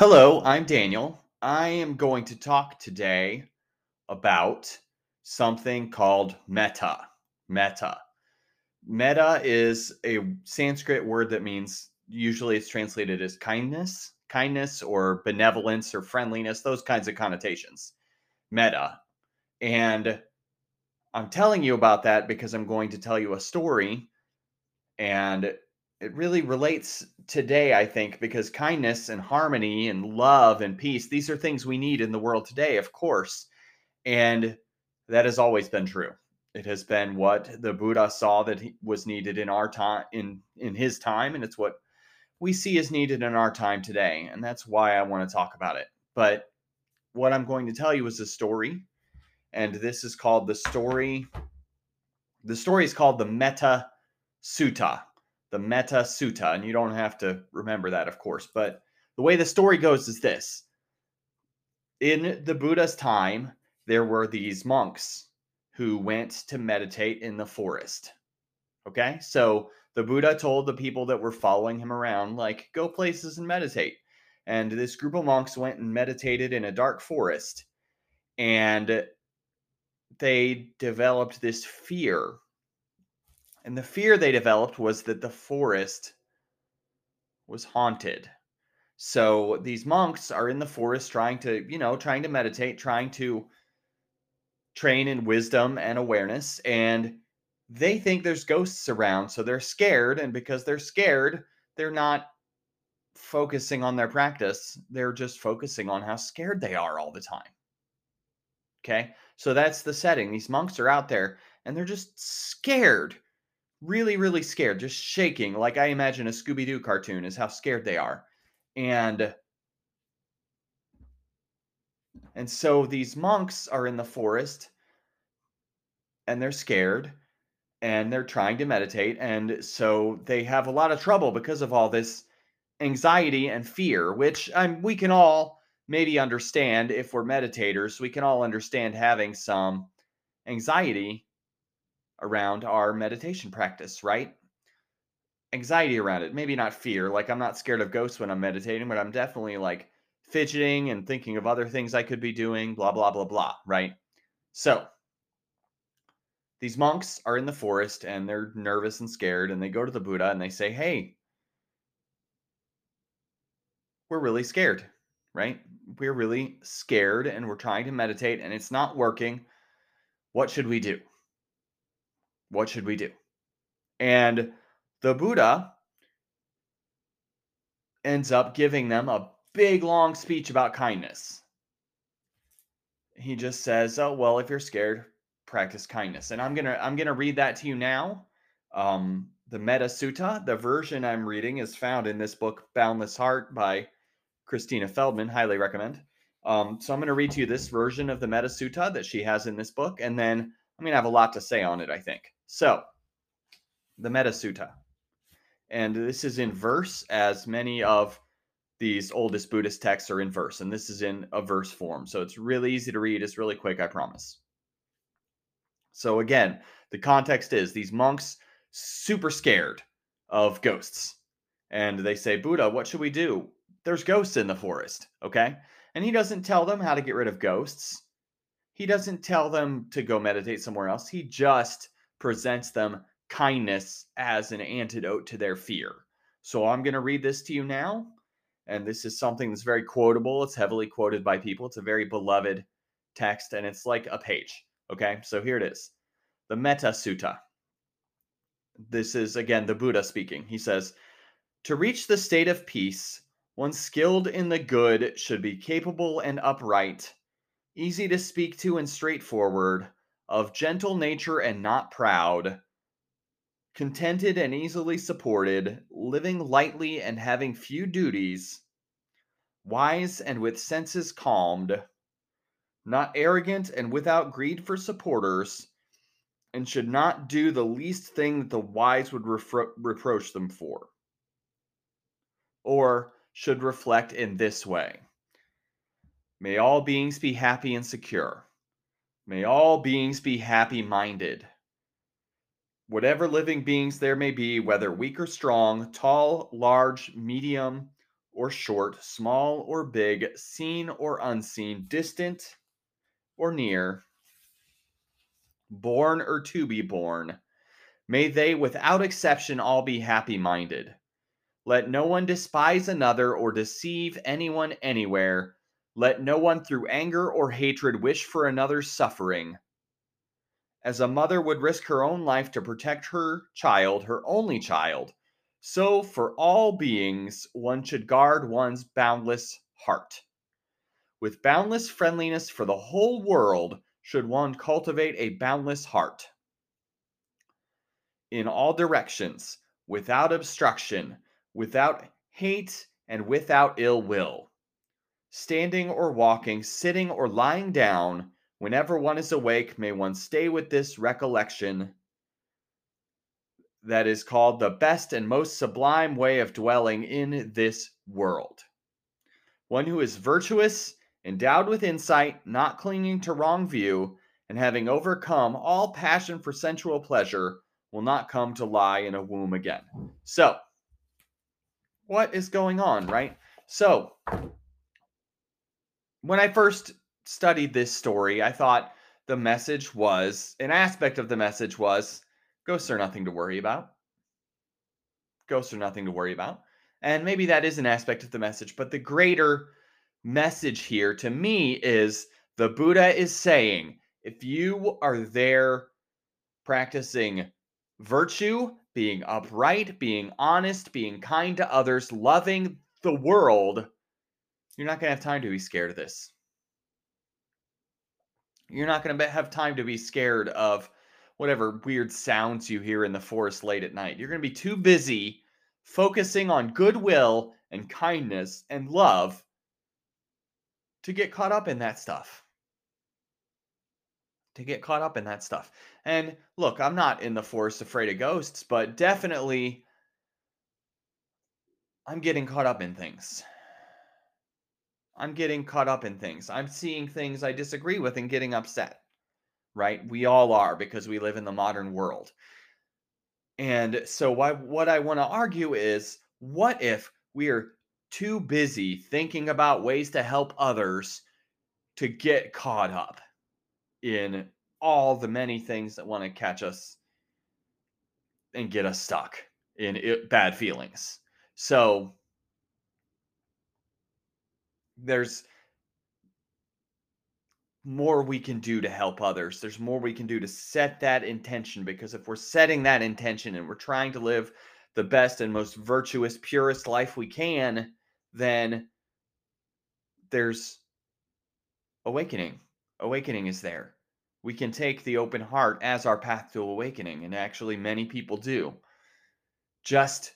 Hello, I'm Daniel. I am going to talk today about something called metta. Metta. Metta is a Sanskrit word that means usually it's translated as kindness, kindness or benevolence or friendliness, those kinds of connotations. Metta. And I'm telling you about that because I'm going to tell you a story and it really relates today, I think, because kindness and harmony and love and peace, these are things we need in the world today, of course. And that has always been true. It has been what the Buddha saw that was needed in our time in in his time and it's what we see as needed in our time today. And that's why I want to talk about it. But what I'm going to tell you is a story and this is called the story the story is called the Metta Sutta the Metta Sutta, and you don't have to remember that, of course. But the way the story goes is this In the Buddha's time, there were these monks who went to meditate in the forest. Okay, so the Buddha told the people that were following him around, like, go places and meditate. And this group of monks went and meditated in a dark forest. And they developed this fear and the fear they developed was that the forest was haunted. So these monks are in the forest trying to, you know, trying to meditate, trying to train in wisdom and awareness. And they think there's ghosts around. So they're scared. And because they're scared, they're not focusing on their practice. They're just focusing on how scared they are all the time. Okay. So that's the setting. These monks are out there and they're just scared really, really scared, just shaking, like I imagine a Scooby Doo cartoon is how scared they are. And and so these monks are in the forest and they're scared and they're trying to meditate and so they have a lot of trouble because of all this anxiety and fear which um, we can all maybe understand if we're meditators we can all understand having some anxiety around our meditation practice, right? Anxiety around it, maybe not fear. Like I'm not scared of ghosts when I'm meditating, but I'm definitely like fidgeting and thinking of other things I could be doing, blah, blah, blah, blah, right? So these monks are in the forest and they're nervous and scared, and they go to the Buddha and they say, Hey, we're really scared, right? We're really scared and we're trying to meditate and it's not working. What should we do? What should we do? And the Buddha ends up giving them a big long speech about kindness. He just says, "Oh, well, if you're scared, practice kindness." And I'm to I'm to read that to you now. Um, the Metta Sutta, the version I'm reading is found in this book Boundless Heart by Christina Feldman, highly recommend. Um, so I'm going to read to you this version of the Metta Sutta that she has in this book and then I'm going to have a lot to say on it, I think. So, the Metta Sutta. And this is in verse, as many of these oldest Buddhist texts are in verse. And this is in a verse form. So it's really easy to read. It's really quick, I promise. So, again, the context is these monks super scared of ghosts. And they say, Buddha, what should we do? There's ghosts in the forest. Okay. And he doesn't tell them how to get rid of ghosts. He doesn't tell them to go meditate somewhere else. He just presents them kindness as an antidote to their fear. So I'm going to read this to you now. And this is something that's very quotable. It's heavily quoted by people. It's a very beloved text, and it's like a page. Okay, so here it is the Metta Sutta. This is again the Buddha speaking. He says, To reach the state of peace, one skilled in the good should be capable and upright, easy to speak to and straightforward, of gentle nature and not proud, contented and easily supported, living lightly and having few duties, wise and with senses calmed, not arrogant and without greed for supporters, and should not do the least thing that the wise would refro- reproach them for. Or should reflect in this way May all beings be happy and secure. May all beings be happy minded. Whatever living beings there may be, whether weak or strong, tall, large, medium, or short, small or big, seen or unseen, distant or near, born or to be born, may they without exception all be happy minded. Let no one despise another or deceive anyone anywhere. Let no one through anger or hatred wish for another's suffering. As a mother would risk her own life to protect her child, her only child, so for all beings one should guard one's boundless heart. With boundless friendliness for the whole world, should one cultivate a boundless heart. In all directions, without obstruction, without hate, and without ill will. Standing or walking, sitting or lying down, whenever one is awake, may one stay with this recollection that is called the best and most sublime way of dwelling in this world. One who is virtuous endowed with insight, not clinging to wrong view, and having overcome all passion for sensual pleasure, will not come to lie in a womb again. So, what is going on, right? So, when I first studied this story, I thought the message was an aspect of the message was ghosts are nothing to worry about. Ghosts are nothing to worry about. And maybe that is an aspect of the message, but the greater message here to me is the Buddha is saying if you are there practicing virtue, being upright, being honest, being kind to others, loving the world, you're not going to have time to be scared of this. You're not going to have time to be scared of whatever weird sounds you hear in the forest late at night. You're going to be too busy focusing on goodwill and kindness and love to get caught up in that stuff. To get caught up in that stuff. And look, I'm not in the forest afraid of ghosts, but definitely I'm getting caught up in things. I'm getting caught up in things. I'm seeing things I disagree with and getting upset. Right? We all are because we live in the modern world. And so why, what I want to argue is what if we are too busy thinking about ways to help others to get caught up in all the many things that want to catch us and get us stuck in bad feelings. So there's more we can do to help others. There's more we can do to set that intention because if we're setting that intention and we're trying to live the best and most virtuous, purest life we can, then there's awakening. Awakening is there. We can take the open heart as our path to awakening, and actually, many people do. Just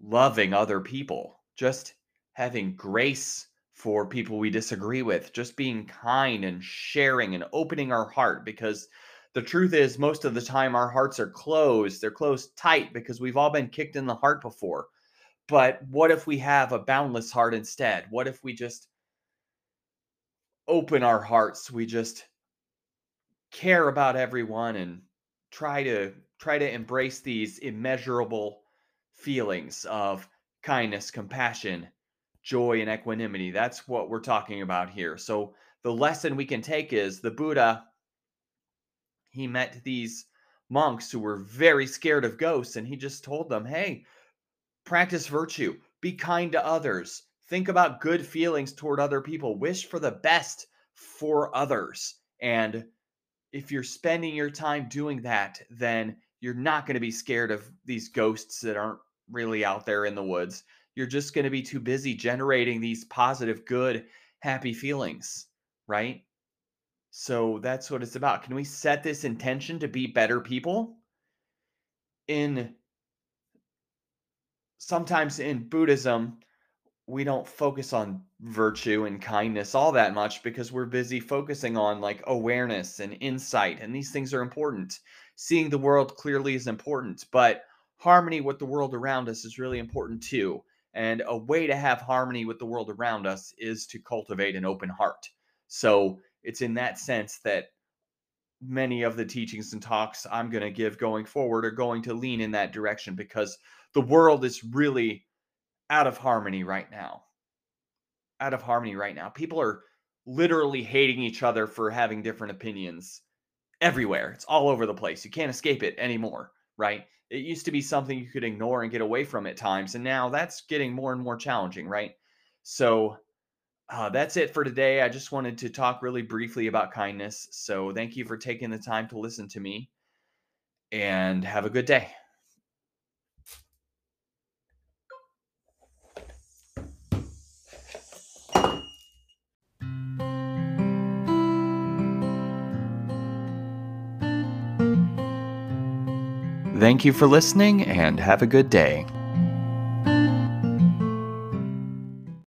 loving other people, just having grace for people we disagree with, just being kind and sharing and opening our heart because the truth is most of the time our hearts are closed they're closed tight because we've all been kicked in the heart before but what if we have a boundless heart instead? What if we just open our hearts? We just care about everyone and try to try to embrace these immeasurable feelings of kindness, compassion, joy and equanimity. That's what we're talking about here. So the lesson we can take is the Buddha he met these monks who were very scared of ghosts and he just told them, "Hey, Practice virtue. Be kind to others. Think about good feelings toward other people. Wish for the best for others. And if you're spending your time doing that, then you're not going to be scared of these ghosts that aren't really out there in the woods. You're just going to be too busy generating these positive, good, happy feelings, right? So that's what it's about. Can we set this intention to be better people? in sometimes in Buddhism, we don't focus on virtue and kindness all that much because we're busy focusing on like awareness and insight, and these things are important. Seeing the world clearly is important, but harmony with the world around us is really important too. And a way to have harmony with the world around us is to cultivate an open heart. So it's in that sense that many of the teachings and talks I'm going to give going forward are going to lean in that direction because the world is really out of harmony right now. Out of harmony right now. People are literally hating each other for having different opinions everywhere. It's all over the place. You can't escape it anymore, right? It used to be something you could ignore and get away from at times, and now that's getting more and more challenging, right? So uh, that's it for today. I just wanted to talk really briefly about kindness. So thank you for taking the time to listen to me, and have a good day. Thank you for listening and have a good day.